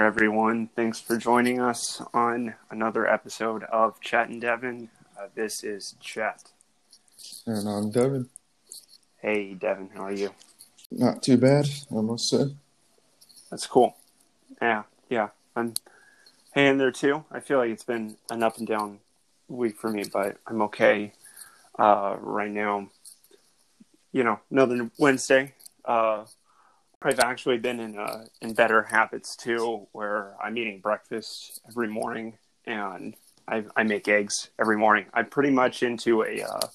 Everyone. Thanks for joining us on another episode of Chet and Devin. Uh, this is Chet. And I'm Devin. Hey, Devin, how are you? Not too bad, I must say. That's cool. Yeah, yeah. I'm hanging there too. I feel like it's been an up and down week for me, but I'm okay uh, right now. You know, another Wednesday. Uh, I've actually been in uh, in better habits too, where I'm eating breakfast every morning and I, I make eggs every morning. I'm pretty much into a. have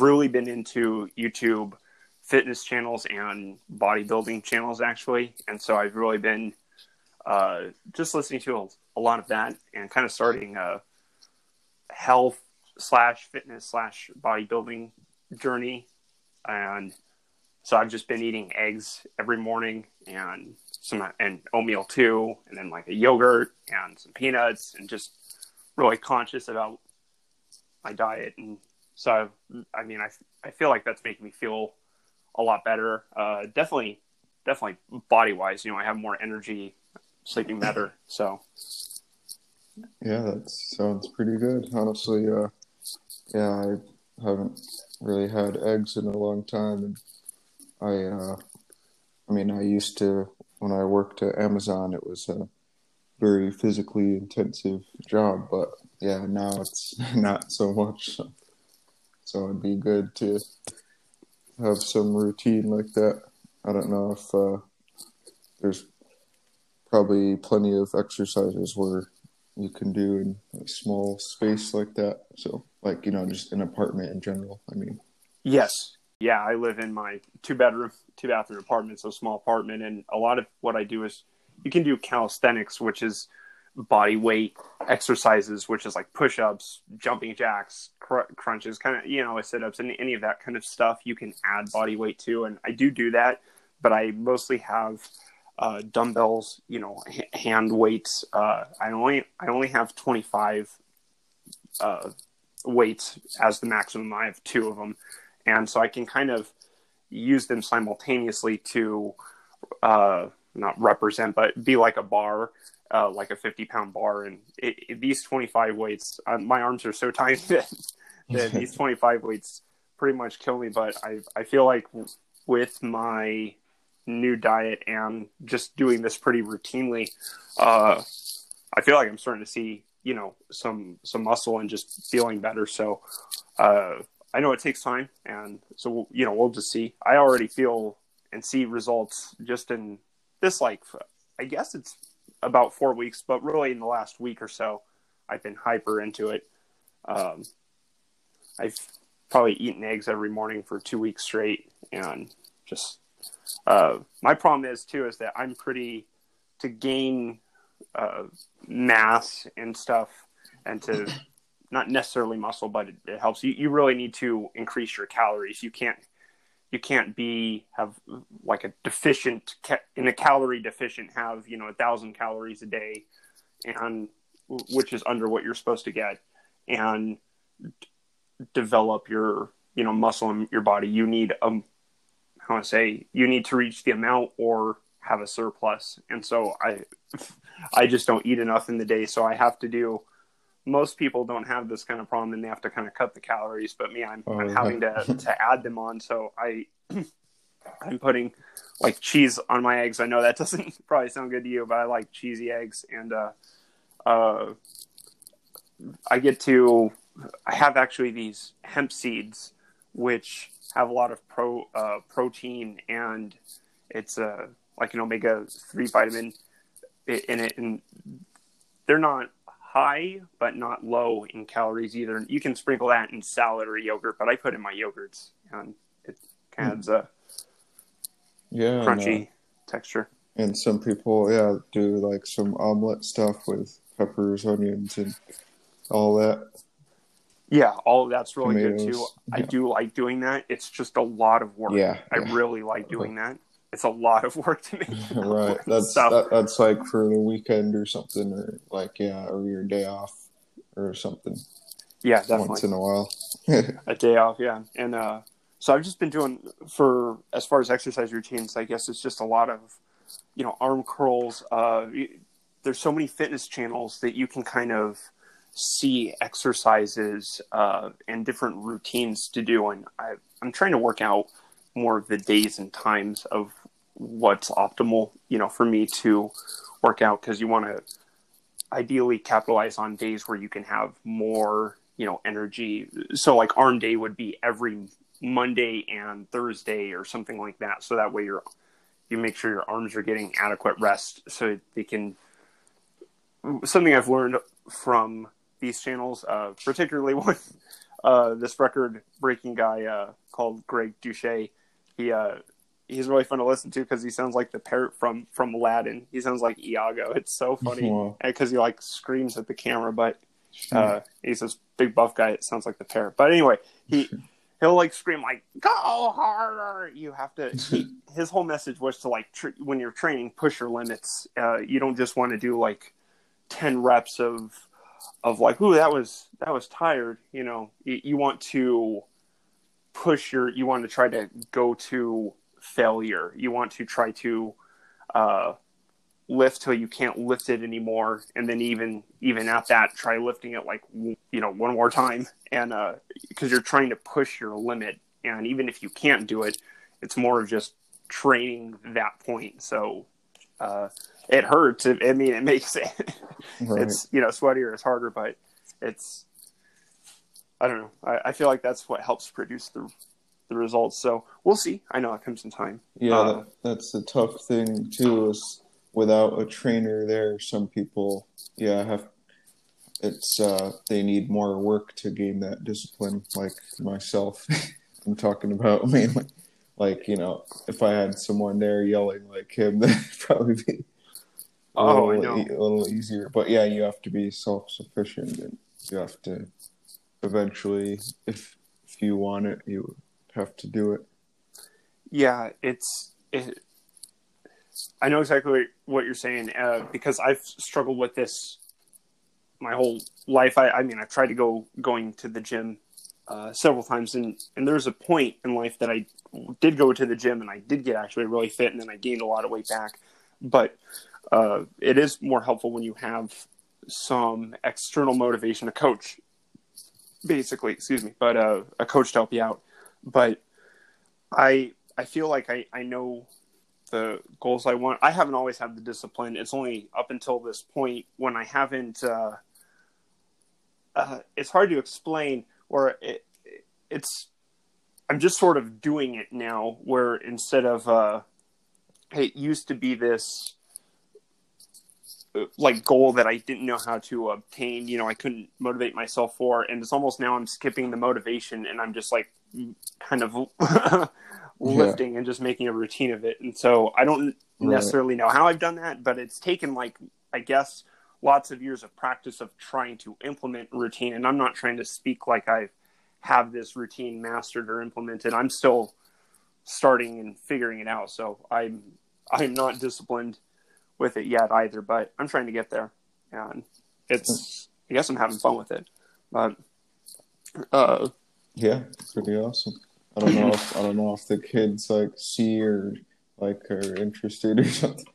uh, really been into YouTube fitness channels and bodybuilding channels actually, and so I've really been uh, just listening to a, a, lot of that and kind of starting a health slash fitness slash bodybuilding journey and so I've just been eating eggs every morning and some and oatmeal too, and then like a yogurt and some peanuts, and just really conscious about my diet. And so, I mean, I I feel like that's making me feel a lot better. Uh, definitely, definitely body wise, you know, I have more energy, sleeping better. So. Yeah, that sounds pretty good. Honestly, uh, yeah, I haven't really had eggs in a long time, and I, uh, I mean, I used to when I worked at Amazon. It was a very physically intensive job, but yeah, now it's not so much. So, it'd be good to have some routine like that. I don't know if uh, there's probably plenty of exercises where you can do in a small space like that. So, like you know, just an apartment in general. I mean, yes, yeah, I live in my two bedroom, two bathroom apartment, so small apartment, and a lot of what I do is you can do calisthenics, which is body weight exercises, which is like push ups, jumping jacks, cr- crunches, kind of you know, sit ups, and any of that kind of stuff. You can add body weight to, and I do do that, but I mostly have uh, dumbbells, you know, h- hand weights. Uh, I only I only have twenty five uh, weights as the maximum. I have two of them and so I can kind of use them simultaneously to uh, not represent, but be like a bar, uh, like a 50 pound bar. And it, it, these 25 weights, uh, my arms are so tiny that, that these 25 weights pretty much kill me. But I, I feel like with my new diet and just doing this pretty routinely, uh, I feel like I'm starting to see, you know, some, some muscle and just feeling better. So, uh, I know it takes time, and so you know we'll just see. I already feel and see results just in this like I guess it's about four weeks, but really in the last week or so, I've been hyper into it. Um, I've probably eaten eggs every morning for two weeks straight, and just uh, my problem is too is that I'm pretty to gain uh, mass and stuff and to not necessarily muscle, but it, it helps. You, you really need to increase your calories. You can't you can't be have like a deficient in a calorie deficient have you know a thousand calories a day and which is under what you're supposed to get and d- develop your you know muscle in your body you need um how to say you need to reach the amount or have a surplus and so i i just don't eat enough in the day so i have to do most people don't have this kind of problem and they have to kind of cut the calories but me i'm, oh, I'm having to, to add them on. So i i'm putting like cheese on my eggs. I know that doesn't probably sound good to you but i like cheesy eggs. And uh uh i get to i have actually these hemp seeds which have a lot of pro uh, protein and it's a uh, like an omega 3 vitamin in it. And they're not high but not low in calories either. You can sprinkle that in salad or yogurt, but I put in my yogurts and it kind of adds a yeah crunchy and, uh, texture. And some people, yeah, do like some omelet stuff with peppers, onions, and all that. Yeah, all of that's really Tomatoes, good too. Yeah. I do like doing that. It's just a lot of work. Yeah, I yeah. really like doing that it's a lot of work to make. right. That's that, that's like for the weekend or something, or like yeah, or your day off or something. Yeah, definitely. Once in a while. a day off, yeah, and uh, so I've just been doing for as far as exercise routines. I guess it's just a lot of you know arm curls. Uh, there's so many fitness channels that you can kind of see exercises uh, and different routines to do, and I, I'm trying to work out more of the days and times of what's optimal, you know, for me to work out because you want to ideally capitalize on days where you can have more, you know, energy. So like arm day would be every Monday and Thursday or something like that. So that way you're you make sure your arms are getting adequate rest so they can something I've learned from these channels, uh, particularly with uh, this record breaking guy uh, called Greg Doucette. He uh, he's really fun to listen to because he sounds like the parrot from from Aladdin. He sounds like Iago. It's so funny because he like screams at the camera, but uh, he's this big buff guy. It sounds like the parrot. But anyway, he he'll like scream like "Go harder!" You have to. He, his whole message was to like tr- when you're training, push your limits. Uh, you don't just want to do like ten reps of of like, "Ooh, that was that was tired." You know, you, you want to push your. You want to try to go to failure. You want to try to uh, lift till you can't lift it anymore, and then even even at that, try lifting it like you know one more time, and because uh, you're trying to push your limit. And even if you can't do it, it's more of just training that point. So uh, it hurts. I mean, it makes it. Right. It's you know sweatier, it's harder, but it's. I don't know. I, I feel like that's what helps produce the the results. So we'll see. I know it comes in time. Yeah, uh, that, that's the tough thing too. Is without a trainer there, some people, yeah, have it's uh, they need more work to gain that discipline. Like myself, I'm talking about mainly. Like you know, if I had someone there yelling like him, that'd probably be a, oh, little, a little easier. But yeah, you have to be self sufficient, and you have to eventually, if if you want it, you have to do it. Yeah, it's. It, I know exactly what you're saying uh, because I've struggled with this my whole life. I, I mean, I've tried to go going to the gym uh, several times, and and there's a point in life that I did go to the gym and I did get actually really fit, and then I gained a lot of weight back. But uh, it is more helpful when you have some external motivation, a coach, basically. Excuse me, but uh, a coach to help you out but I I feel like I, I know the goals I want. I haven't always had the discipline. It's only up until this point when I haven't. Uh, uh, it's hard to explain, or it, it's. I'm just sort of doing it now, where instead of uh, it used to be this like goal that I didn't know how to obtain. You know, I couldn't motivate myself for, and it's almost now I'm skipping the motivation, and I'm just like kind of lifting yeah. and just making a routine of it. And so I don't necessarily know how I've done that, but it's taken like I guess lots of years of practice of trying to implement routine. And I'm not trying to speak like I have this routine mastered or implemented. I'm still starting and figuring it out. So I'm I'm not disciplined with it yet either, but I'm trying to get there. And it's I guess I'm having fun with it. But uh yeah, it's pretty awesome. I don't know if I don't know if the kids like see or like are interested or something.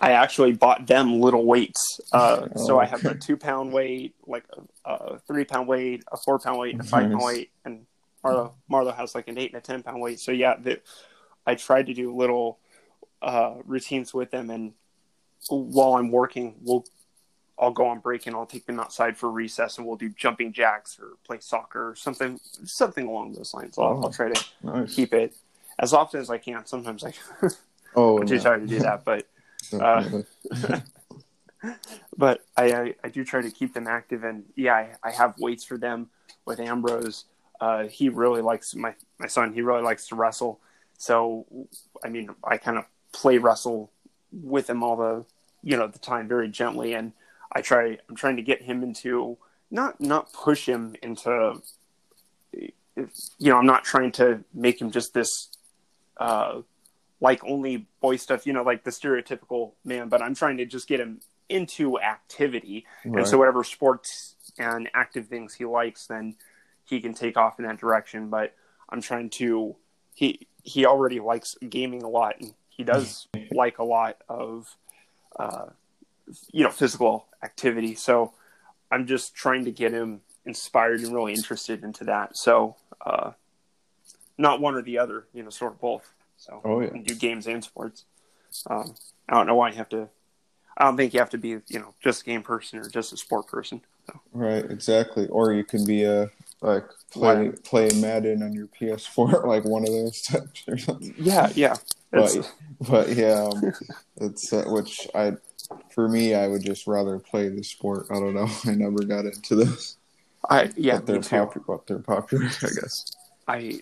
I actually bought them little weights. Uh, oh, so I have a two pound weight, like a, a, three pound weight, a four pound weight, a five nice. pound weight, and Marlo Marlo has like an eight and a ten pound weight. So yeah, the, I tried to do little uh, routines with them, and while I'm working, we'll I'll go on break and I'll take them outside for recess and we'll do jumping jacks or play soccer or something something along those lines. I'll, oh, I'll try to nice. keep it as often as I can. Sometimes I oh I'm too yeah. tired to do that, but uh, but I, I, I do try to keep them active and yeah I, I have weights for them with Ambrose. Uh, he really likes my my son. He really likes to wrestle. So I mean I kind of play wrestle with him all the you know the time very gently. And I try I'm trying to get him into not not push him into you know I'm not trying to make him just this uh like only boy stuff you know like the stereotypical man but I'm trying to just get him into activity. Right. and so whatever sports and active things he likes then he can take off in that direction. But I'm trying to he he already likes gaming a lot and he does like a lot of uh, you know physical activity. So I'm just trying to get him inspired and really interested into that. So uh, not one or the other, you know, sort of both. So Oh, yeah. do games and sports. Um, I don't know why you have to. I don't think you have to be, you know, just a game person or just a sport person. So, Right, exactly. Or you can be a like play play Madden on your PS4, like one of those types or something. yeah, yeah. It's- But but yeah, um, it's uh, which I for me I would just rather play the sport. I don't know. I never got into this. I yeah, but they're popular. But they're popular, I guess. I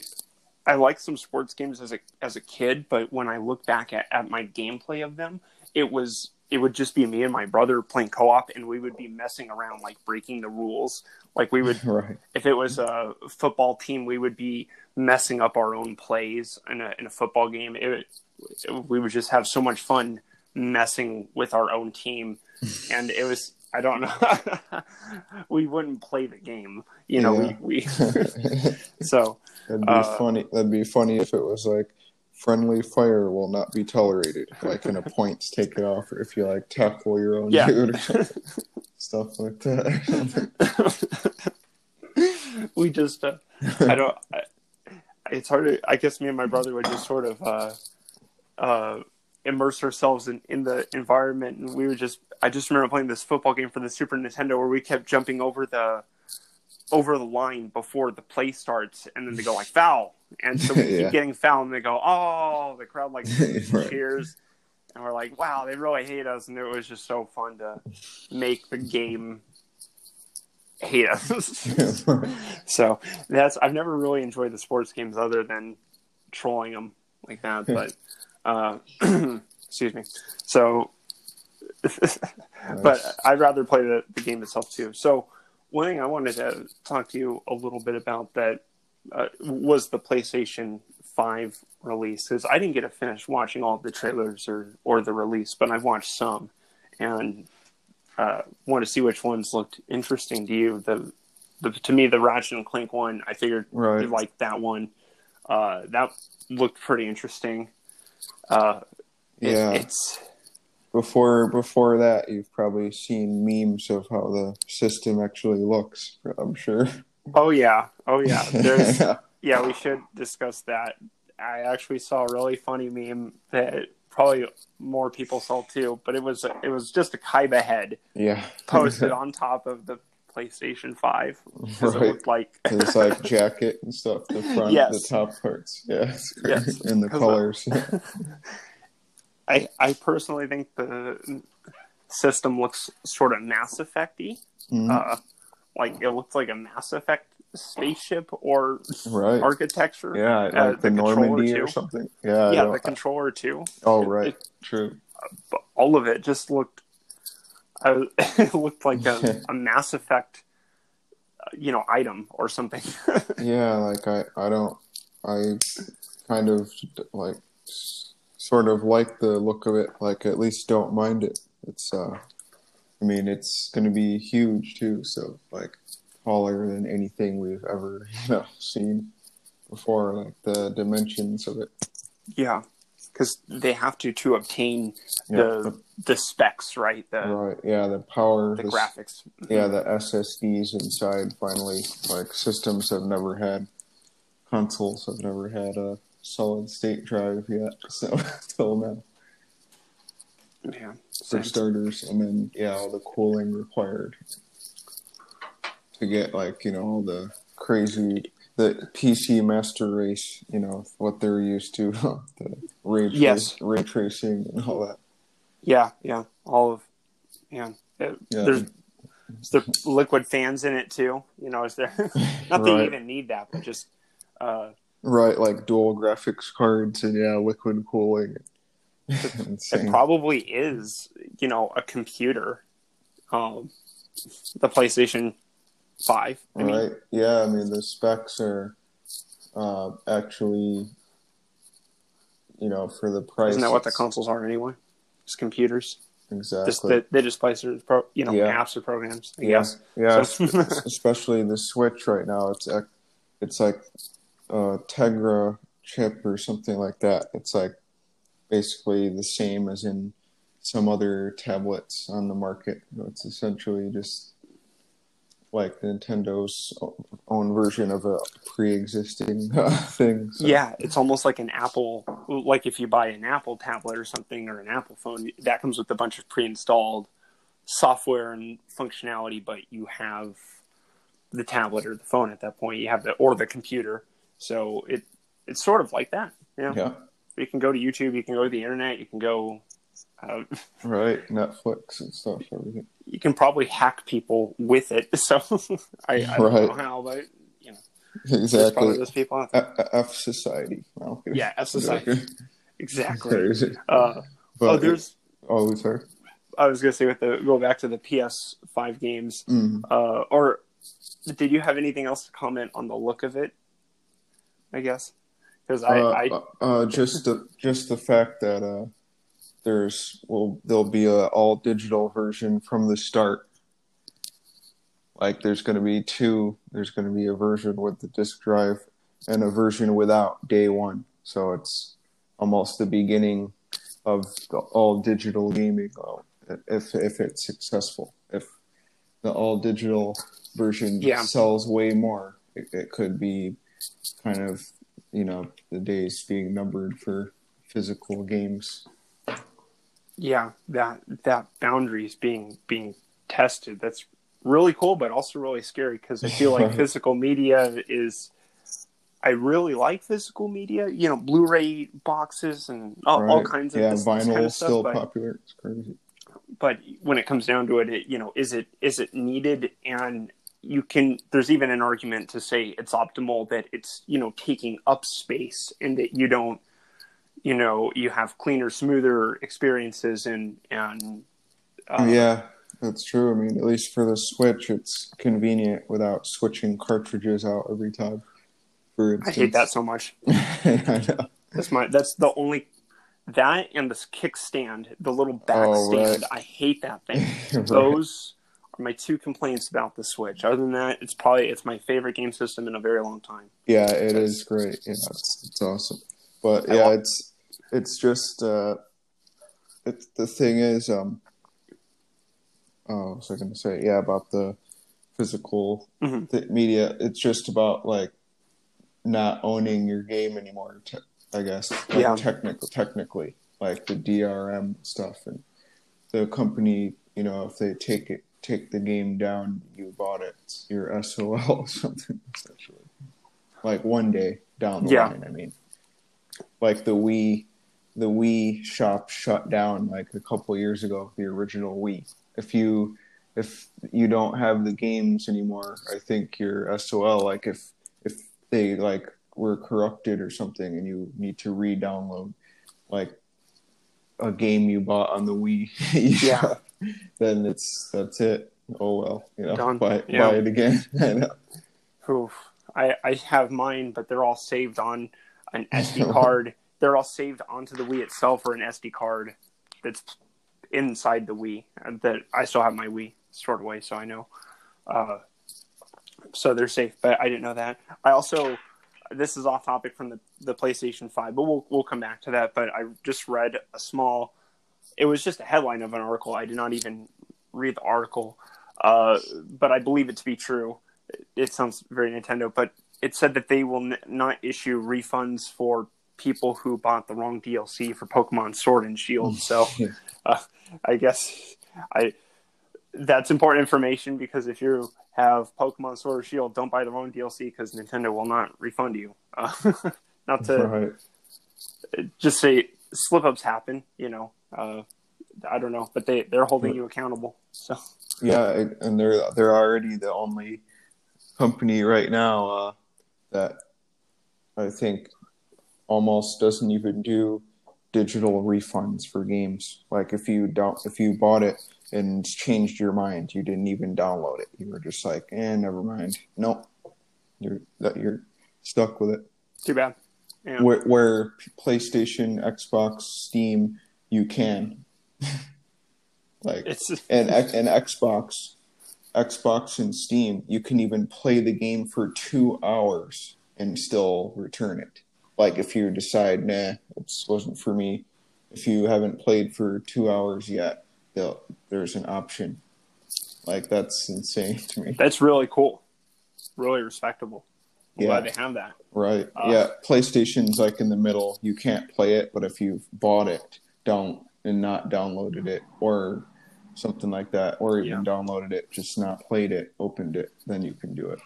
I like some sports games as a as a kid, but when I look back at, at my gameplay of them, it was it would just be me and my brother playing co op and we would be messing around like breaking the rules. Like we would Right. if it was a football team, we would be messing up our own plays in a in a football game. It, it, we would just have so much fun messing with our own team, and it was I don't know. we wouldn't play the game, you know. Yeah. We, we so That'd be Uh, funny. That'd be funny if it was like friendly fire will not be tolerated, like in a points it off, or if you like tackle your own Yeah. dude or stuff like that. we just uh, I don't. I, it's hard to. I guess me and my brother would just sort of uh, uh, immerse ourselves in, in the environment, and we would just. I just remember playing this football game for the Super Nintendo where we kept jumping over the over the line before the play starts, and then they go like foul, and so we Yeah. keep getting foul, and they go oh, the crowd like Right. cheers. And we're like, wow, they really hate us, and it was just so fun to make the game hate us. So that's I've never really enjoyed the sports games other than trolling them like that. But uh, excuse me. So, but I'd rather play the, the game itself too. So one thing I wanted to talk to you a little bit about that uh, was the PlayStation Five release because I didn't get to finish watching all the trailers or or the release, but I've watched some and uh, want to see which ones looked interesting to you. The, the to me the Ratchet and Clank one, I figured Right. you'd like that one. Uh, that looked pretty interesting. Uh, it- Yeah. it's before before that, you've probably seen memes of how the system actually looks. I'm sure. oh yeah, oh yeah. There's yeah, we should discuss that. I actually saw a really funny meme that probably more people saw too, but it was it was just a Kaiba head yeah. posted on top of the PlayStation Five because it Right. looked like It's like jacket and stuff. The front, Yes. the top parts. Yeah. Yes. and the colors. I I personally think the system looks sort of Mass Effecty. Mhm. Uh, like it looks like a Mass Effect spaceship or right. architecture. yeah, like uh, the, the controller Normandy or something. Yeah. Yeah, the controller too. oh, right. it- True. but all of it just looked. I, it looked like a, a Mass Effect, uh, you know, item or something. Yeah, like I, I don't, I kind of like sort of like the look of it. Like at least don't mind it. It's, uh, I mean, it's going to be huge too. So like taller than anything we've ever you know seen before. Like the dimensions of it. yeah, because they have to to obtain Yeah, the the specs, right? The Right. Yeah, the power. the the graphics. Yeah, the SSDs inside finally, like systems have never had, consoles have never had a solid state drive yet. So till now, Yeah. for starters, and then yeah, all the cooling required to get like you know all the crazy the PC master race. You know what they're used to, the ray trace, Yes. ray tracing and all that. Yeah, yeah, all of yeah. Yeah. There's is there liquid fans in it too. You know, is there? Not that you even need that, but just uh, Right, like dual graphics cards and yeah, liquid cooling. it probably is. You know, a computer. Um, the PlayStation Five. I mean, right? yeah, I mean the specs are uh, actually, you know, for the price. isn't that what the consoles are anyway? Just computers. Exactly. Just they, they just play sort pro, you know Yeah. apps or programs. I yeah, guess. yeah. So- especially the Switch right now. It's it's like a Tegra chip or something like that. It's like basically the same as in some other tablets on the market. It's essentially just like Nintendo's own version of a pre-existing uh, thing. So. Yeah, it's almost like an Apple. Like if you buy an Apple tablet or something or an Apple phone, that comes with a bunch of pre-installed software and functionality, but you have the tablet or the phone at that point. You have the or the computer. So it it's sort of like that. You know? Yeah. You can go to YouTube. You can go to the internet. You can go. Uh, right, Netflix and stuff, everything. You can probably hack people with it. So I, I don't right. know how, but you know, exactly. Those people. F society. Well, yeah, F society. exactly. Uh, oh, there's. Oh, sorry. I was gonna say with the go back to the PS5 games, mm. uh, or did you have anything else to comment on the look of it? I guess because I, uh, I... Uh, uh, just the just the fact that uh, there's well there'll be a all digital version from the start. Like there's going to be two. There's going to be a version with the disk drive and a version without day one. So it's almost the beginning of the all digital gaming. If if it's successful, if the all digital version yeah. sells way more, it, it could be kind of you know the days being numbered for physical games. Yeah, that that boundaries being being tested. That's really cool, but also really scary because I feel like physical media is. I really like physical media, you know, Blu-ray boxes and all, right. all kinds of yeah, vinyl kind of still but, popular. It's crazy. But when it comes down to it, it, you know, is it is it needed? And you can there's even an argument to say it's optimal that it's you know taking up space and that you don't you know you have cleaner smoother experiences and and uh, yeah that's true i mean at least for the switch it's convenient without switching cartridges out every time for instance. i hate that so much I know. that's my that's the only that and this kickstand the little back oh, stand right. i hate that thing right. those my two complaints about the Switch. Other than that, it's probably it's my favorite game system in a very long time. Yeah, it is great. Yeah, it's, it's awesome. But yeah, it's it's just uh, it's the thing is um. Oh, was I going to say? Yeah, about the physical mm-hmm. th- media. It's just about like not owning your game anymore. Te- I guess. Like, yeah. Technically, technically, like the DRM stuff and the company. You know, if they take it take the game down, you bought it. Your SOL or something essentially. Like one day down the yeah. line. I mean, like the Wii, the Wii shop shut down like a couple years ago. The original Wii. If you if you don't have the games anymore, I think your SOL. Like if if they like were corrupted or something, and you need to re-download like a game you bought on the Wii. yeah then it's that's it. Oh well, you know, Done. buy, yeah. buy it again. I know. Oof. I, I have mine, but they're all saved on an SD card. they're all saved onto the Wii itself or an SD card that's inside the Wii. That I still have my Wii stored away, so I know. Uh, so they're safe, but I didn't know that. I also, this is off topic from the, the PlayStation Five, but we'll we'll come back to that. But I just read a small it was just a headline of an article. I did not even read the article, uh, but I believe it to be true. It, sounds very Nintendo, but it said that they will n- not issue refunds for people who bought the wrong DLC for Pokemon Sword and Shield. So, uh, I guess I that's important information because if you have Pokemon Sword or Shield, don't buy the wrong DLC because Nintendo will not refund you. Uh, not to right. just say slip ups happen, you know uh, I don't know, but they they're holding you accountable. So yeah, and they're they're already the only company right now uh, that I think almost doesn't even do digital refunds for games. Like if you don't if you bought it and changed your mind, you didn't even download it. You were just like, eh, never mind. Nope, you're that you're stuck with it. Too bad. Yeah. Where, where PlayStation, Xbox, Steam you can. like it's and and Xbox, Xbox and Steam, you can even play the game for two hours and still return it. Like if you decide, nah, it wasn't for me, if you haven't played for two hours yet, there's an option. Like that's insane to me. That's really cool. Really respectable. I'm Yeah. glad they have that. Right. Uh, yeah. PlayStation's like in the middle. You can't play it, but if you've bought it, don't and not downloaded it or something like that, or even Yeah. downloaded it, just not played it, opened it, then you can do it.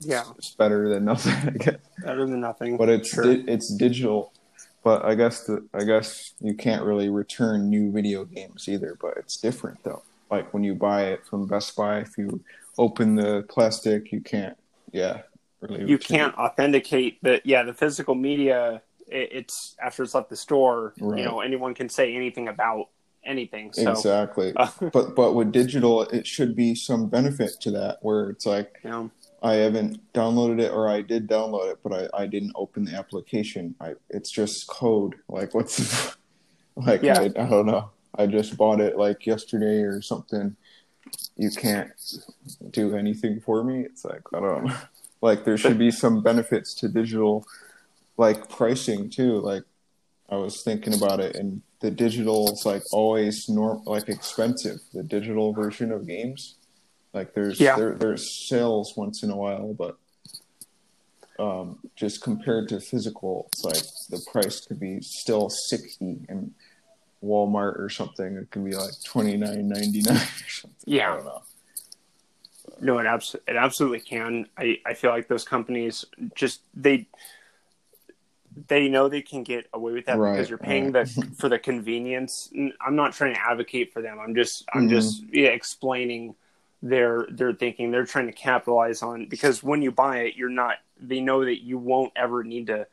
Yeah, It's better than nothing, I guess. better than nothing. But it's Sure. di- it's digital. But I guess the I guess you can't really return new video games either. But it's different though. Like when you buy it from Best Buy, if you open the plastic, you can't. Yeah, really. you can't authenticate that. yeah the physical media. It, it's after it's left the store. Right. You know, anyone can say anything about anything. So Exactly. uh, but but with digital it should be some benefit to that where it's like know, i haven't downloaded it or i did download it but i, I didn't open the application i it's just code like what's like Yeah. I, I don't know i just bought it like yesterday or something you can't do anything for me it's like i don't know like there should be some benefits to digital like pricing too. Like i was thinking about it and the digital is like always norm like expensive. The digital version of games like there's Yeah. there, there's sales once in a while but um just compared to physical it's like the price could be still 60 and walmart or something. It can be like 29.99 or something. Yeah. I don't know no, it abs- it absolutely can. I I feel like those companies just they they know they can get away with that Right, because you're paying right. the for the convenience. I'm not trying to advocate for them. I'm just I'm Mhm. just yeah, explaining their their thinking. They're trying to capitalize on because when you buy it, you're not. They know that you won't ever need to,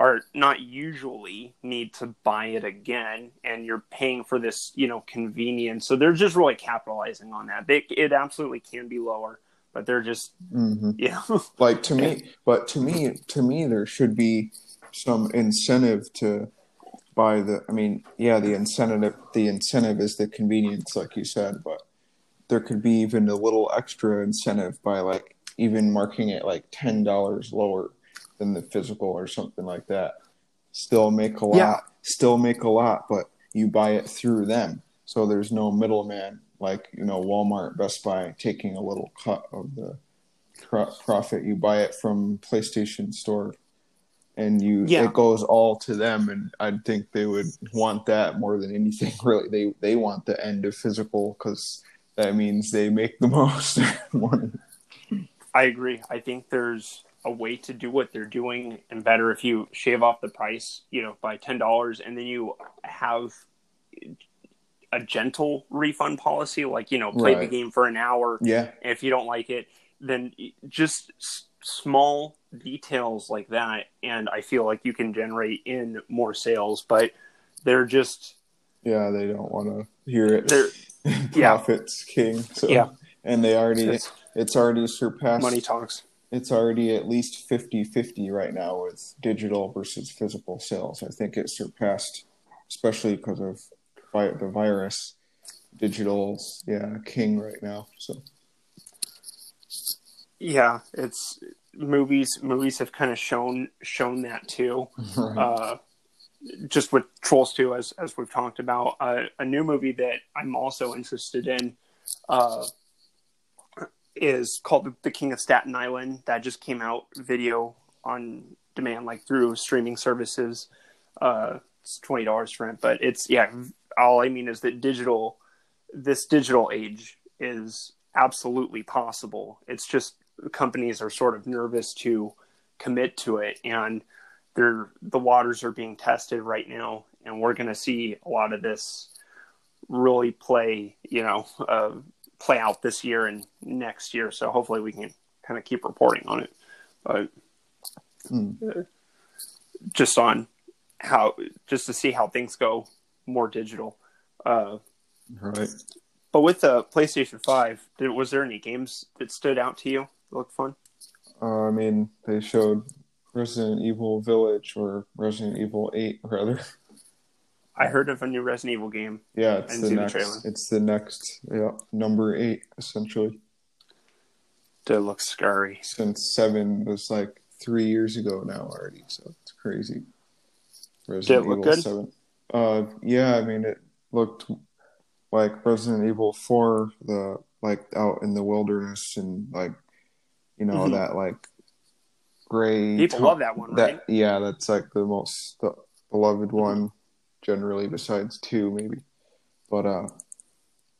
or not usually need to buy it again, and you're paying for this you know convenience. So they're just really capitalizing on that. They it absolutely can be lower, but they're just hmm you know like to me but to me to me there should be some incentive to buy the i mean yeah the incentive the incentive is the convenience like you said but there could be even a little extra incentive by like even marking it like ten dollars lower than the physical or something like that still make a lot Yeah. still make a lot but you buy it through them so there's no middleman like you know walmart best buy taking a little cut of the profit. You buy it from PlayStation Store, and you Yeah. it goes all to them. And I think they would want that more than anything. Really, they they want the end of physical because that means they make the most money. I agree. I think there's a way to do what they're doing and better if you shave off the price, you know, by ten dollars, and then you have a gentle refund policy, like you know, play the game for an hour. Yeah, if you don't like it, then just s- small details like that, and I feel like you can generate in more sales. But they're just yeah, they don't want to hear it. they're yeah. Profits king. So, Yeah. and they already it's it's already surpassed money talks. It's already at least 50-50 right now with digital versus physical sales. I think it surpassed, especially because of vi- the virus. Digital's yeah king right now. So Yeah, it's movies. Movies have kind of shown shown that too. right. uh, just with Trolls 2, as as we've talked about, uh, a new movie that I'm also interested in uh, is called The King of Staten Island. That just came out video on demand, like through streaming services. Uh, it's twenty dollars for it, but it's yeah. All I mean is that digital, this digital age is absolutely possible. It's just companies are sort of nervous to commit to it and they're the waters are being tested right now and we're going to see a lot of this really play you know uh, play out this year and next year so hopefully we can kind of keep reporting on it but Hmm. just on how just to see how things go more digital uh, right. but with the playstation 5 did, was there any games that stood out to you that looked fun Uh, I mean, they showed Resident Evil Village or Resident Evil Eight, rather. i heard of a new resident evil game Yeah, it's the the next. trailer. it's the next. Yeah, number eight essentially. that looks scary Since seven was like three years ago now already, so it's crazy. Did it Resident look Evil good? Seven. Uh, yeah, I mean, it looked like Resident Evil 4, the like out in the wilderness and like, you know, Mhm. that like gray. People to- love that one, that right? yeah, that's like the most the beloved one, generally besides two maybe. But uh,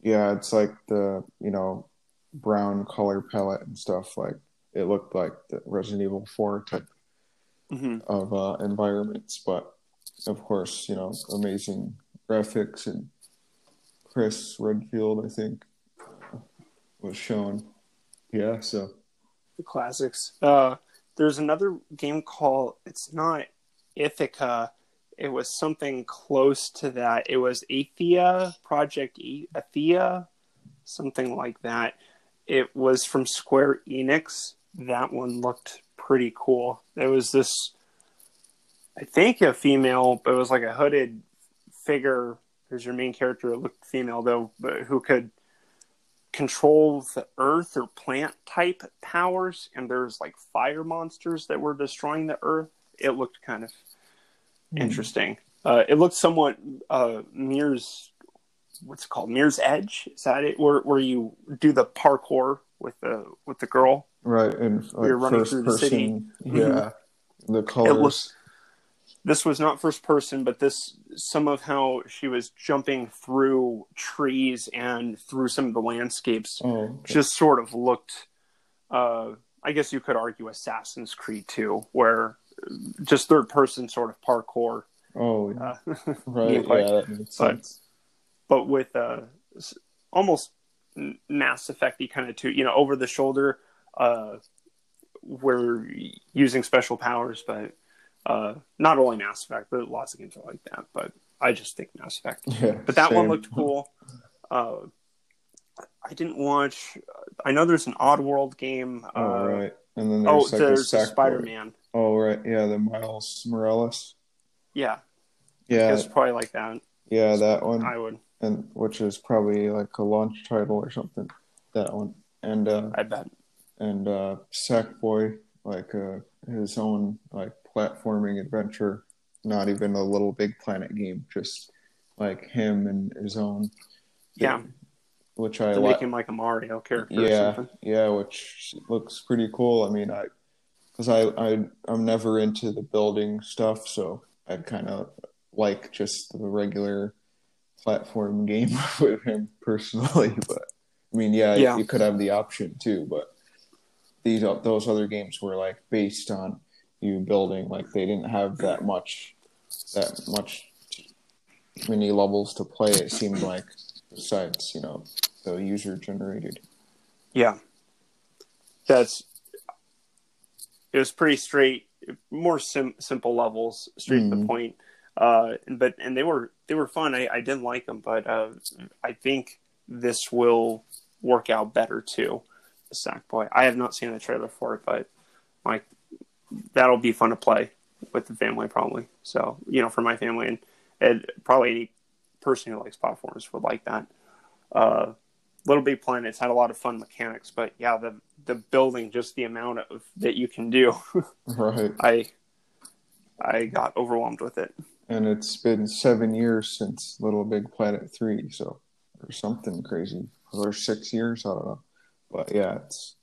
yeah, it's like the you know brown color palette and stuff. Like it looked like the Resident Evil 4 type hmm of uh, environments, but of course, you know, amazing graphics and Chris Redfield, I think, was shown. Yeah, so The classics. Uh, there's another game called. It's not Ithaca. It was something close to that. It was Athia Project E- Athia, something like that. It was from Square Enix. That one looked pretty cool. There was this, I think, a female, but it was like a hooded figure. There's your main character. It looked female though, but who could control the earth or plant type powers. And there's like fire monsters that were destroying the earth. It looked kind of interesting. Uh, it looks somewhat uh, Mirror's what's it called Mirror's Edge. Is that it? Where where you do the parkour with the with the girl? right and like You're running first through the city. person, yeah, the It colors. looks. This was not first person, but this some of how she was jumping through trees and through some of the landscapes oh, okay. just sort of looked. Uh, I guess you could argue Assassin's Creed 2, where just third person sort of parkour. oh, yeah. Uh, right, yeah, like- yeah, that makes but- sense. but with uh, almost Mass Effecty kind of too, you know, over the shoulder. Uh, we're using special powers, but uh, not only Mass Effect, but lots of games are like that. But I just think Mass Effect. Yeah, But that one looked cool. Uh, I didn't watch. I know there's an Odd World game. Uh, Oh, right, and then Oh, there's like there's a the Sackboy. Spider Man. Oh, right, yeah, the Miles Morales. Yeah, Yeah, it's probably like that. yeah, that one. I would. and which is probably like a launch title or something. That one, and uh, I bet. and uh, Sackboy, like uh, his own like platforming adventure, not even a Little Big Planet game, just like him and his own. Yeah, which I to like. make him like a Mario character. Yeah, Or something. yeah, which looks pretty cool. I mean, I because I I I'm never into the building stuff, so I kind of like just the regular platform game with him personally. But I mean, yeah, Yeah. you could have the option too. But these those other games were like based on you building. Like they didn't have that much that much many levels to play. It seemed like besides you know the user generated. Yeah, that's. It was pretty straight, more sim- simple levels, straight to the Mhm. point. Uh, but and they were they were fun. I, I didn't like them, but uh, I think this will work out better too. The Sackboy. I have not seen the trailer for it, but like that'll be fun to play with the family probably. So you know, for my family and, and probably any person who likes platforms would like that. Uh, Little Big Planets had a lot of fun mechanics, but yeah, the the building, just the amount of that you can do, Right. I I got overwhelmed with it. And it's been seven years since Little Big Planet 3, so, or something crazy. Or six years, I don't know. But yeah, it's.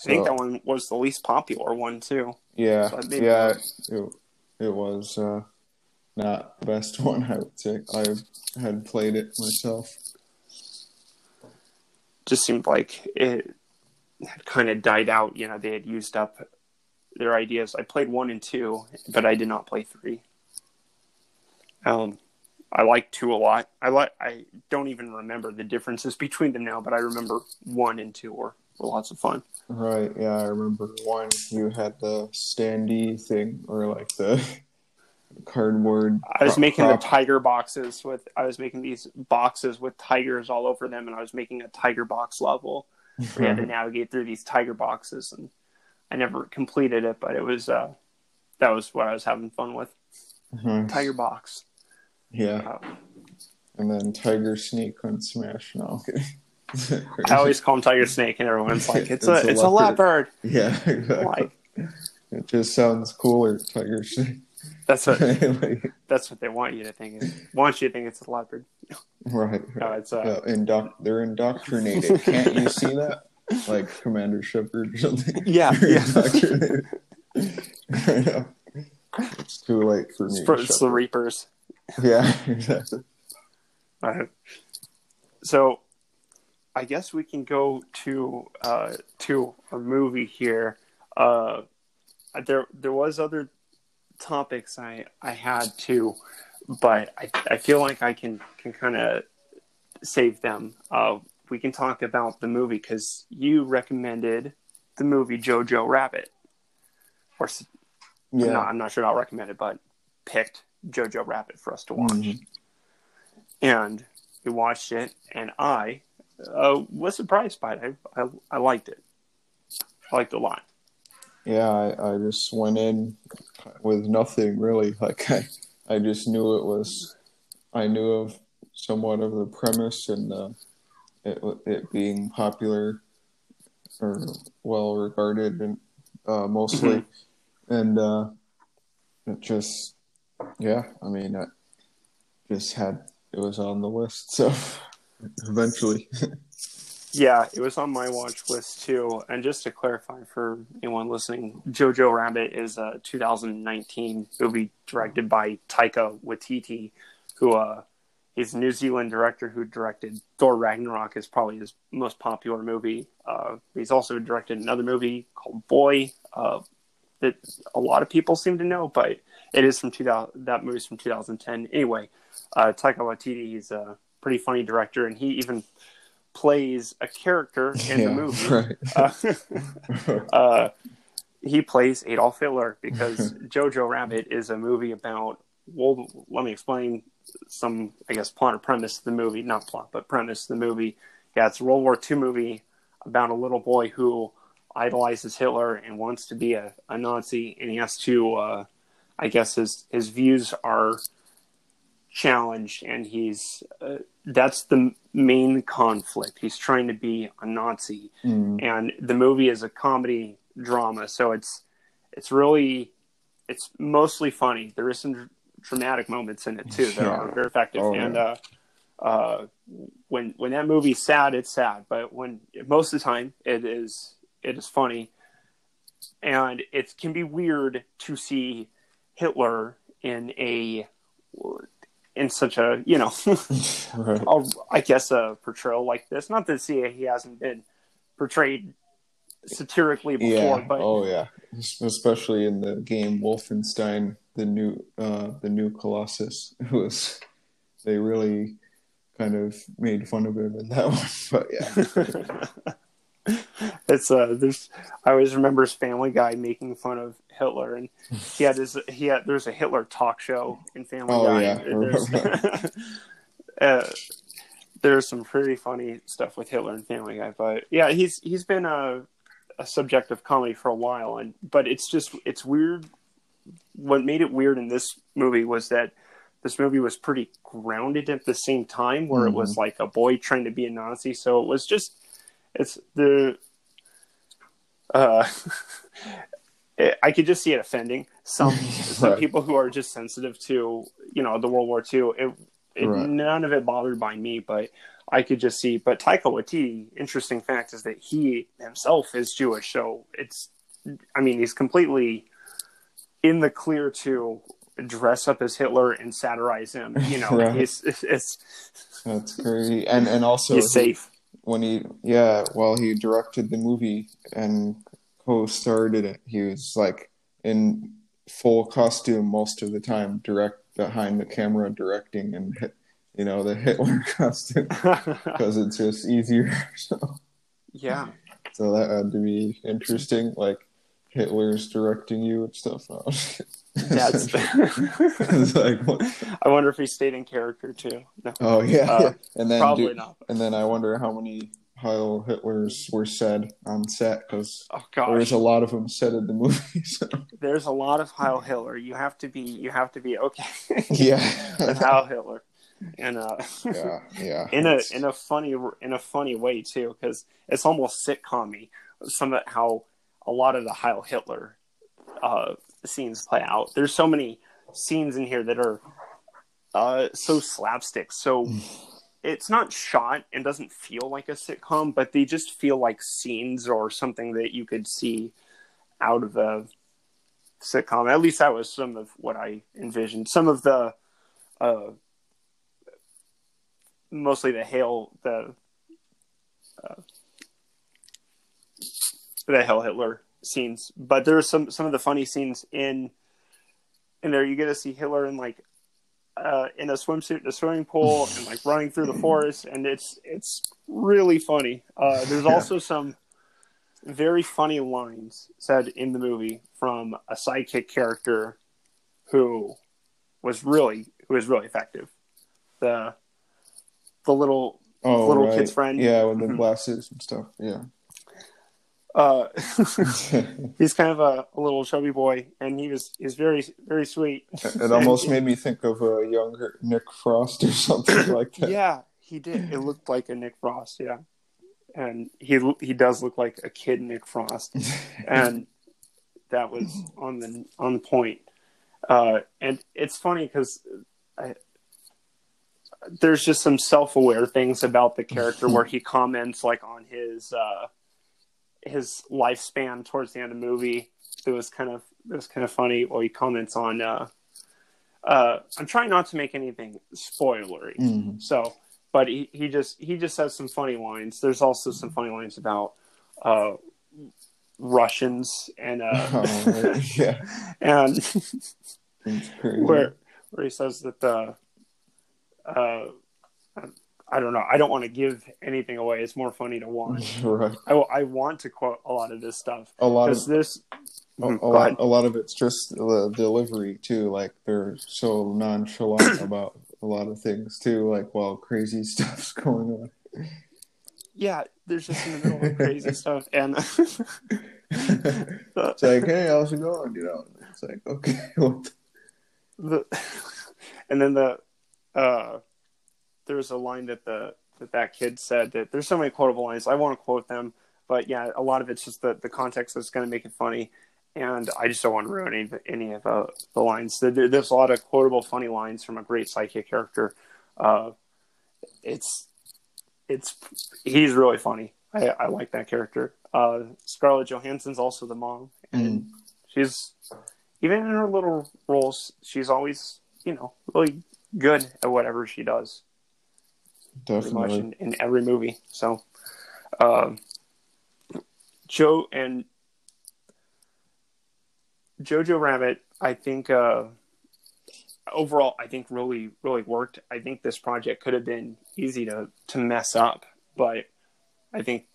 I think that one was the least popular one too. Yeah, so yeah, it, it was uh, not the best one, I would say. I had played it myself. Just seemed like it had kind of died out. You know, they had used up their ideas. I played one and two, but I did not play three. Um, I like two a lot. I like. I don't even remember the differences between them now, but I remember one and two were, were lots of fun. Right, yeah, I remember one. You had the standee thing, or like the cardboard. I was prop- making the tiger boxes with. I was making these boxes with tigers all over them, and I was making a tiger box level. We had to navigate through these tiger boxes, and I never completed it, but it was. uh That was what I was having fun with. Mhm. Tiger box. Yeah, Uh, and then Tiger Snake on Smash. No, okay. I always call him Tiger Snake, and everyone's like, "It's, It's a, a it's a leopard." leopard." Yeah, exactly. Like, it just sounds cooler, Tiger Snake. That's what Like, that's what they want you to think. Is, want you to think it's a leopard. right. No, it's uh, they're indoctrinated. Can't you see that? Like Commander Shepard or something. yeah, yeah. indoctrinated. I know. It's too late for me. It's, the Reapers. Yeah, exactly. Uh, so, I guess we can go to uh, to a movie here. Uh, there there was other topics I I had too, but I I feel like I can can kind of save them. Uh, we can talk about the movie because you recommended the movie Jojo Rabbit, or Yeah. I'm, not, sure I'm not sure recommended, but picked Jojo Rabbit for us to watch. Mhm. And we watched it, and I uh, was surprised by it. I, I, I liked it. I liked it a lot. Yeah, I, I just went in with nothing really. Like I, I just knew it was. I knew of somewhat of the premise and uh, it it being popular or well regarded and uh, mostly, and uh, it just yeah. I mean, I just had it was on the list, so eventually. Yeah, it was on my watch list too. And just to clarify for anyone listening, Jojo Rabbit is a 2019 movie directed by Taika Waititi, who uh, he's a New Zealand director who directed Thor Ragnarok is probably his most popular movie. Uh, he's also directed another movie called Boy uh, that a lot of people seem to know, but it is from 2000. That movie's from 2010. Anyway, uh, Taika Waititi is a pretty funny director, and he even plays a character in the movie. right. Uh, uh, he plays Adolf Hitler because Jojo Rabbit is a movie about. Well, let me explain some, I guess, plot or premise of the movie. Not plot, but premise of the movie. Yeah, it's a World War II movie about a little boy who idolizes Hitler and wants to be a, a Nazi, and he has to. Uh, I guess his his views are challenged, and he's uh, that's the main conflict. He's trying to be a Nazi, Mm, and the movie is a comedy drama, so it's it's really it's mostly funny. There is some dr- dramatic moments in it too that Yeah. are very effective, Oh, and yeah. uh, uh, when when that movie's sad, it's sad, but when most of the time it is it is funny, and it can be weird to see Hitler in a in such a you know right. a, I guess a portrayal like this. Not that say he hasn't been portrayed satirically before, yeah. but oh yeah, especially in the game Wolfenstein, the new uh, the new Colossus. It was they really kind of made fun of him in that one. But yeah, it's uh there's I always remember his Family Guy making fun of Hitler, and he had his he had there's a Hitler talk show in Family Oh, Guy. yeah, There's, uh, there's some pretty funny stuff with Hitler and Family Guy, but yeah, he's he's been a a subject of comedy for a while, and but it's just it's weird. What made it weird in this movie was that this movie was pretty grounded at the same time, where it was like a boy trying to be a Nazi. So it was just it's the uh it, I could just see it offending some some people who are just sensitive to you know the World War II. It, it Right. none of it bothered by me, but I could just see. But Taika Waititi, interesting fact is that he himself is Jewish, so it's I mean he's completely in the clear to dress up as Hitler and satirize him. You know, Right. it's, it's, it's that's crazy. And and also he's safe. When he yeah, while he directed the movie and co-starred in it, he was like in full costume most of the time, direct behind the camera directing and you know the Hitler costume because it's just easier. So, yeah. so that had to be interesting. Like Hitler's directing you and stuff. Oh, That's. like what? I wonder if he stayed in character too. No, Oh yeah, Uh, yeah. and then probably do- not. and then I wonder how many Heil Hitlers were said on set because Oh a lot of them said in the movie. So. there's a lot of Heil Hitler. You have to be. You have to be okay Yeah, with Heil Hitler, and uh, yeah, yeah. in a in a funny in a funny way too, because it's almost sitcom-y. Some of how a lot of the Heil Hitler uh, scenes play out. There's so many scenes in here that are uh, so slapstick. So it's not shot and doesn't feel like a sitcom, but they just feel like scenes or something that you could see out of a sitcom. At least that was some of what I envisioned. Some of the, uh, mostly the heil the, uh, the Heil Hitler scenes, but there are some some of the funny scenes in in there. You get to see Hitler in like uh, in a swimsuit in a swimming pool and like running through the forest, and it's it's really funny. Uh, there's Yeah. also some very funny lines said in the movie from a sidekick character who was really who was really effective. The the little Oh, little right. kid's friend. Yeah, with the Mhm. glasses and stuff. Yeah. Uh, he's kind of a, a little chubby boy, and he was he's very very sweet. it almost made me think of a younger Nick Frost or something like that. Yeah, he did. It looked like a Nick Frost. Yeah, and he he does look like a kid Nick Frost, and that was on the on the point. Uh, and it's funny because there's just some self-aware things about the character where he comments like on his uh, his lifespan towards the end of the movie. It was kind of it was kind of funny. Well, he comments on. Uh, uh, I'm trying not to make anything spoilery. Mhm. So, but he, he just he just has some funny lines. There's also some funny lines about uh, Russians and uh, Oh, yeah. and where where he says that the uh, I don't know. I don't want to give anything away. It's more funny to watch. right. I, I want to quote a lot of this stuff A lot of this. a, Mhm, a ahead. lot, a lot of it's just the delivery too. Like they're so nonchalant about a lot of things too. Like while crazy stuff's going on. Yeah, there's just in the middle of crazy stuff, and it's like, hey, how's it going? You know, it's like, okay, what the- the and then the uh there's a line that the that that kid said that there's so many quotable lines i want to quote them but yeah a lot of it's just the the context that's going to make it funny and i just don't want to ruin any, any of uh, the lines. There- there's a lot of quotable funny lines from a great psychic character. Uh it's it's he's really funny. I i like that character. Uh scarlett johansson's also the mom and she's even in her little roles, she's always, you know, really good at whatever she does, definitely. in, in every movie. So, um, Joe and Jojo Rabbit, I think, uh, overall, I think really, really worked. I think this project could have been easy to, to mess up, but I think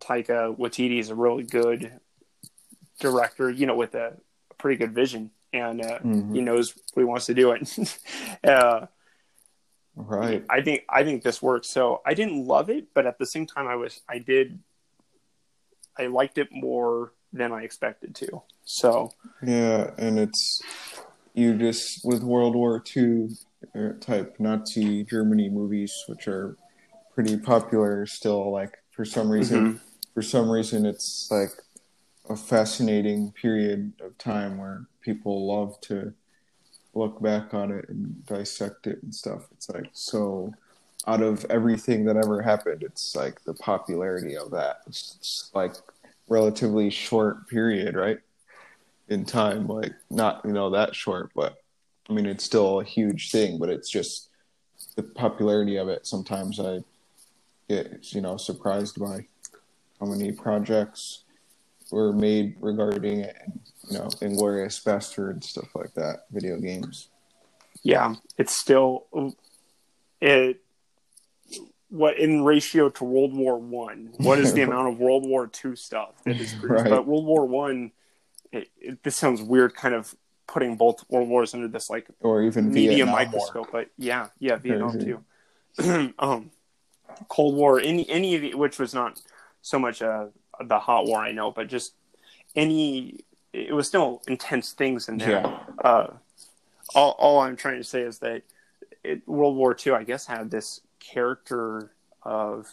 Taika Waititi is a really good director, you know, with a, pretty good vision and uh, Mhm. he knows what he wants to do it. uh, Right. I think I think this works. So I didn't love it, but at the same time, I was I did I liked it more than I expected to. So Yeah, and it's you just with World War II uh, type Nazi Germany movies, which are pretty popular still. Like for some reason, for some reason, it's like a fascinating period of time where people love to look back on it and dissect it and stuff. It's like so out of everything that ever happened, it's like the popularity of that. It's, like relatively short period, right? In time, like not you know that short, but I mean it's still a huge thing. But it's just the popularity of it. Sometimes I get you know surprised by how many projects were made regarding it, and you know, Inglorious Bastard stuff like that, video games. yeah, it's still it what in ratio to World War One. What is the amount of World War Two stuff that is produced? Right. But World War One, it, it, this sounds weird, kind of putting both world wars under this like Or even media Vietnam microscope, but yeah, yeah, Vietnam Crazy. too. um, Cold War, any any of it, which was not so much uh, the hot war, I know, but just any, it was still intense things in there. Yeah. Uh, all, all I'm trying to say is that it, World War II, I guess, had this character of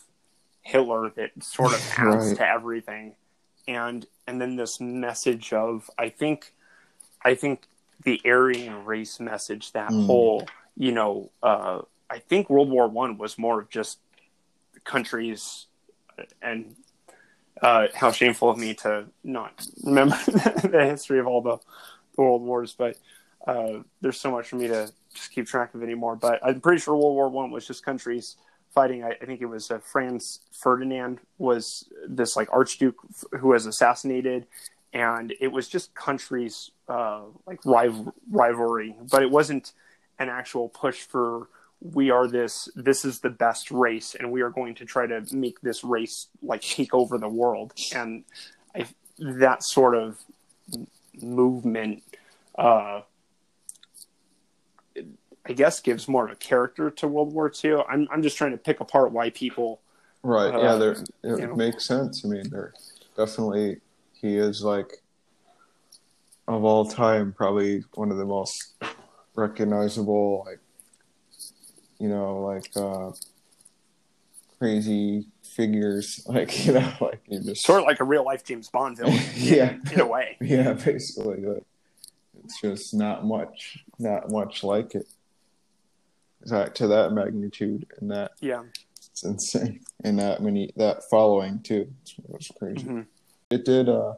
Hitler that sort of adds Right. to everything, and and then this message of I think, I think the Aryan race message, that Mm. whole, you know, uh, I think World War One was more of just countries and uh, how shameful of me to not remember the history of all the, the world wars, but uh, there's so much for me to just keep track of anymore. But I'm pretty sure World War One was just countries fighting. I, I think it was uh, Franz Ferdinand was this like archduke who was assassinated, and it was just countries uh, like rival- rivalry, but it wasn't an actual push for we are this this is the best race and we are going to try to make this race like take over the world and I, that sort of movement uh I guess gives more of a character to World War II. I'm I'm just trying to pick apart why people Right. Uh, yeah, there it you know. makes sense. I mean, there definitely he is like of all time probably one of the most recognizable like you know like uh crazy figures like you know like you just sort of like a real life James Bond villain yeah in a way. yeah basically like, it's just not much not much like it that to that magnitude and that Yeah. it's insane. And that many that following too. It was crazy. Mhm. It did uh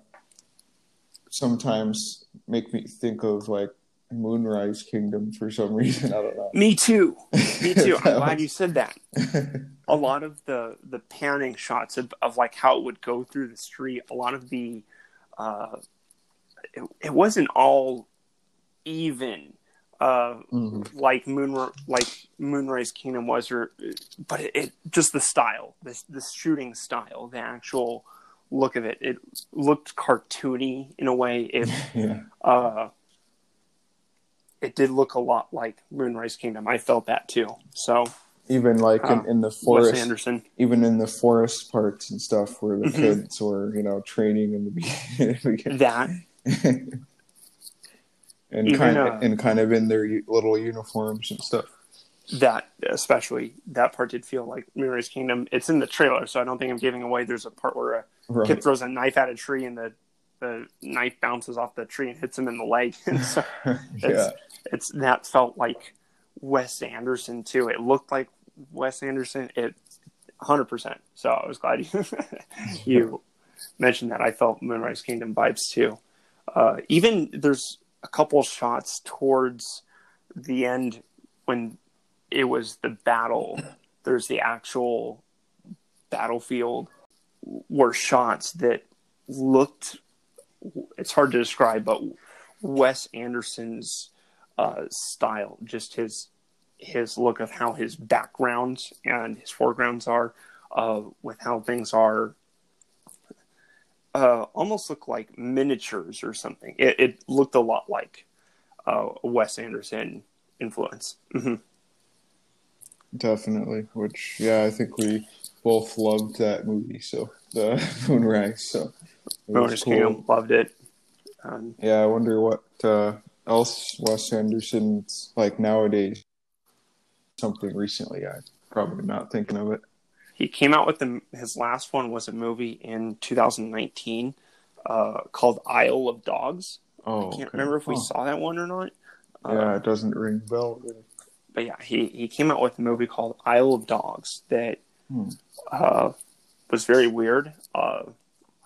sometimes make me think of like Moonrise Kingdom for some reason. I don't know. Me too. Me too. I'm glad you said that. a lot of the the panning shots of, of like how it would go through the street a lot of the uh it, it wasn't all even uh Mhm. like moon like moonrise kingdom was or but it, it just the style this the shooting style the actual look of it it looked cartoony in a way it yeah. uh it did look a lot like moonrise kingdom i felt that too so Even like Uh, in, in the wes forest, anderson even in the forest parts and stuff where the Mhm. kids were, you know, training in the beginning. that and Even, kind uh, and kind of in their little uniforms and stuff. that especially that part did feel like Moonrise Kingdom. It's in the trailer, so I don't think I'm giving away. There's a part where a Right. kid throws a knife at a tree and the the knife bounces off the tree and hits him in the leg. And so yeah. it's that felt like Wes Anderson too. It looked like Wes Anderson. It 100. percent So I was glad you you mentioned that. I felt Moonrise Kingdom vibes too. Uh, even there's a couple shots towards the end when it was the battle. There's the actual battlefield were shots that looked. It's hard to describe, but Wes Anderson's uh, style, just his his look of how his backgrounds and his foregrounds are, uh, with how things are, uh, almost look like miniatures or something. It, it looked a lot like uh, Wes Anderson influence. hmm Definitely. Which, yeah, I think we both loved that movie. So the Moonrise. So Moonrise Kingdom loved it. Um, Yeah, I wonder what uh, else Wes Anderson's like nowadays. Something recently, I'm probably not thinking of it. he came out with the, his last one was a movie in 2019 uh, called Isle of Dogs. Oh, I can't okay. remember if we Oh. saw that one or not. Uh, Yeah, it doesn't ring bell. Really. but yeah, he, he came out with a movie called Isle of Dogs that Hmm. uh, was very weird. Uh,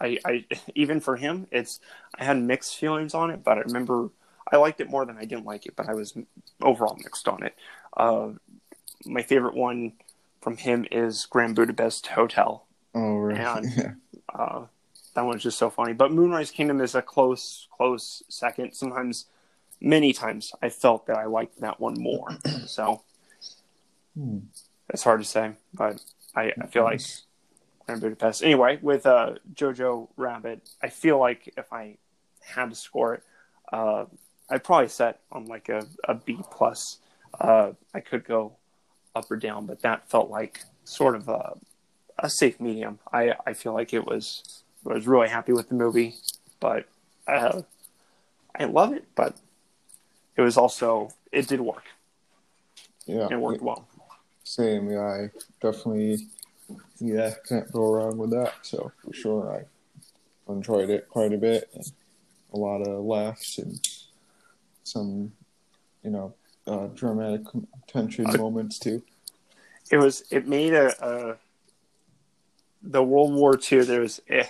I, I even for him, it's I had mixed feelings on it, but I remember I liked it more than I didn't like it, but I was overall mixed on it. Uh, my favorite one from him is Grand Budapest Hotel. Oh, right. And- Yeah. Uh, that one's just so funny. But Moonrise Kingdom is a close, close second. Sometimes, many times, I felt that I liked that one more. so Hmm. it's hard to say, but I, I feel like Grand Budapest. Anyway, with uh, Jojo Rabbit, I feel like if I had to score it, uh, I'd probably set on like a, a B plus. Uh, I could go up or down, but that felt like sort of a, a safe medium. I, I feel like it was I was really happy with the movie, but uh, I love it. But it was also it did work. Yeah. It worked well. Same. Yeah, I definitely. Yeah, can't go wrong with that. So for sure, I enjoyed it quite a bit. And a lot of laughs and some, you know, uh, dramatic tension moments too. It was. It made a, a the World War II. There was. Eh,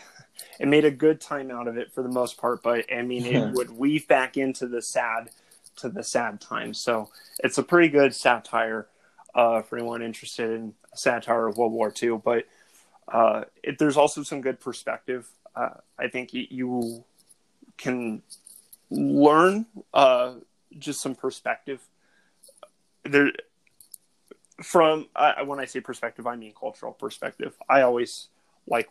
it made a good time out of it for the most part, but I mean, it would weave back into the sad, to the sad times. So it's a pretty good satire uh, for anyone interested in satire of World War II. But uh, it, there's also some good perspective. Uh, I think you can learn uh, just some perspective there from when I say perspective, I mean cultural perspective. I always like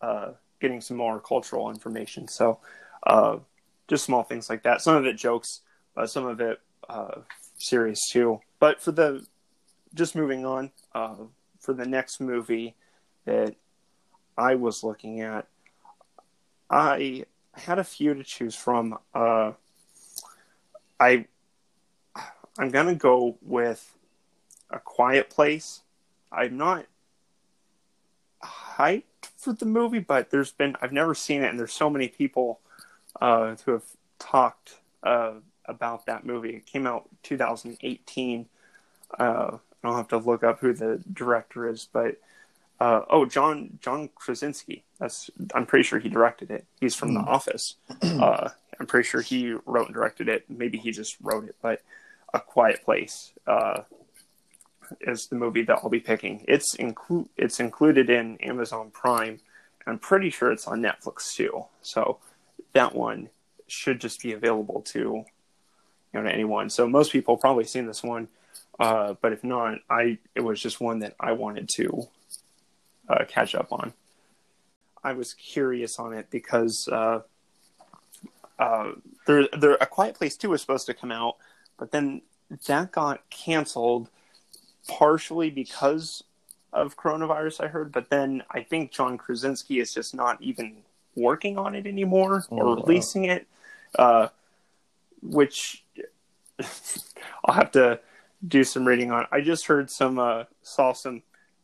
uh, getting some more cultural information. So uh, just small things like that. Some of it jokes, some of it serious too. But for the just moving on uh, for the next movie that I was looking at, I had a few to choose from. Uh, I I'm gonna go with a quiet place. I'm not hyped for the movie, but there's been I've never seen it, and there's so many people uh, who have talked uh, about that movie. It came out 2018. Uh, I'll have to look up who the director is, but uh, oh, John John Krasinski. That's I'm pretty sure he directed it. He's from mm. The Office. Uh, I'm pretty sure he wrote and directed it. Maybe he just wrote it, but A Quiet Place uh, is the movie that I'll be picking. It's include it's included in Amazon Prime. I'm pretty sure it's on Netflix too. So that one should just be available to you know to anyone. So most people probably seen this one, uh, but if not, I it was just one that I wanted to uh, catch up on. I was curious on it because uh, uh, there, there, A Quiet Place Two was supposed to come out, but then that got canceled partially because of coronavirus. I heard, but then I think John Krasinski is just not even working on it anymore oh, or releasing wow. it, uh, which I'll have to do some reading on. I just heard some uh, saw some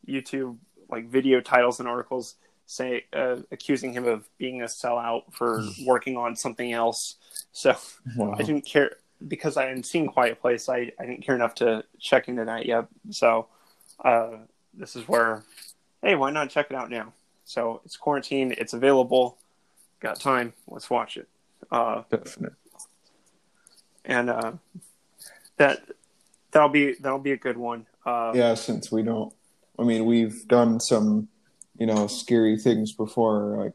YouTube like video titles and articles say uh, accusing him of being a sellout for working on something else. So wow. I didn't care because I hadn't seen Quiet Place. I, I didn't care enough to check into that yet. So uh, this is where, hey, why not check it out now? So it's quarantine. It's available. Got time. Let's watch it. Uh, Definitely. And uh, that that'll be that'll be a good one. Uh, yeah, since we don't. I mean, we've done some you know, scary things before, like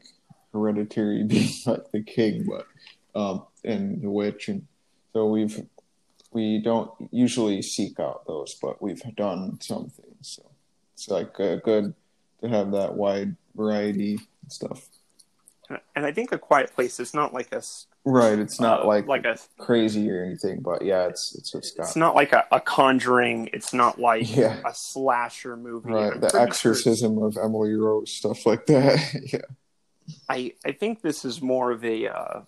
Hereditary being like the king, but um, and the witch, and so we've we don't usually seek out those, but we've done some things. So it's like uh, good to have that wide variety and stuff. And I think a quiet place is not like a Right, it's not uh, like like a crazy or anything, but yeah, it's it's it's, it's not like a, a, Conjuring. It's not like yeah. a slasher movie. Right, the Exorcism sure of Emily Rose, stuff like that. yeah, I I think this is more of a uh,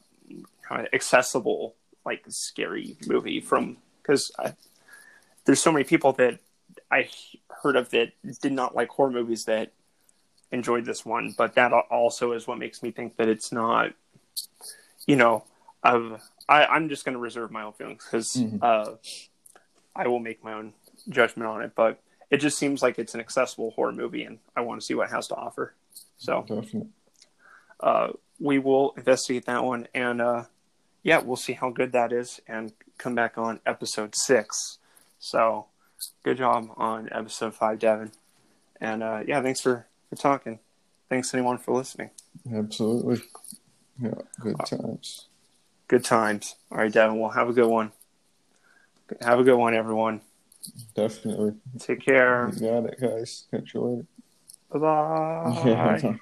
kind of accessible, like scary movie from because there's so many people that I heard of that did not like horror movies that enjoyed this one, but that also is what makes me think that it's not you know, I've, I, I'm just going to reserve my own feelings because mm-hmm. uh, I will make my own judgment on it. But it just seems like it's an accessible horror movie, and I want to see what it has to offer. So, uh, we will investigate that one, and uh, yeah, we'll see how good that is, and come back on episode six. So, good job on episode five, Devin. And uh, yeah, thanks for, for talking. Thanks anyone for listening. Absolutely. Yeah, good times. Good times. All right, Devin. Well, have a good one. Have a good one, everyone. Definitely. Take care. You got it, guys. Catch you later. Bye bye.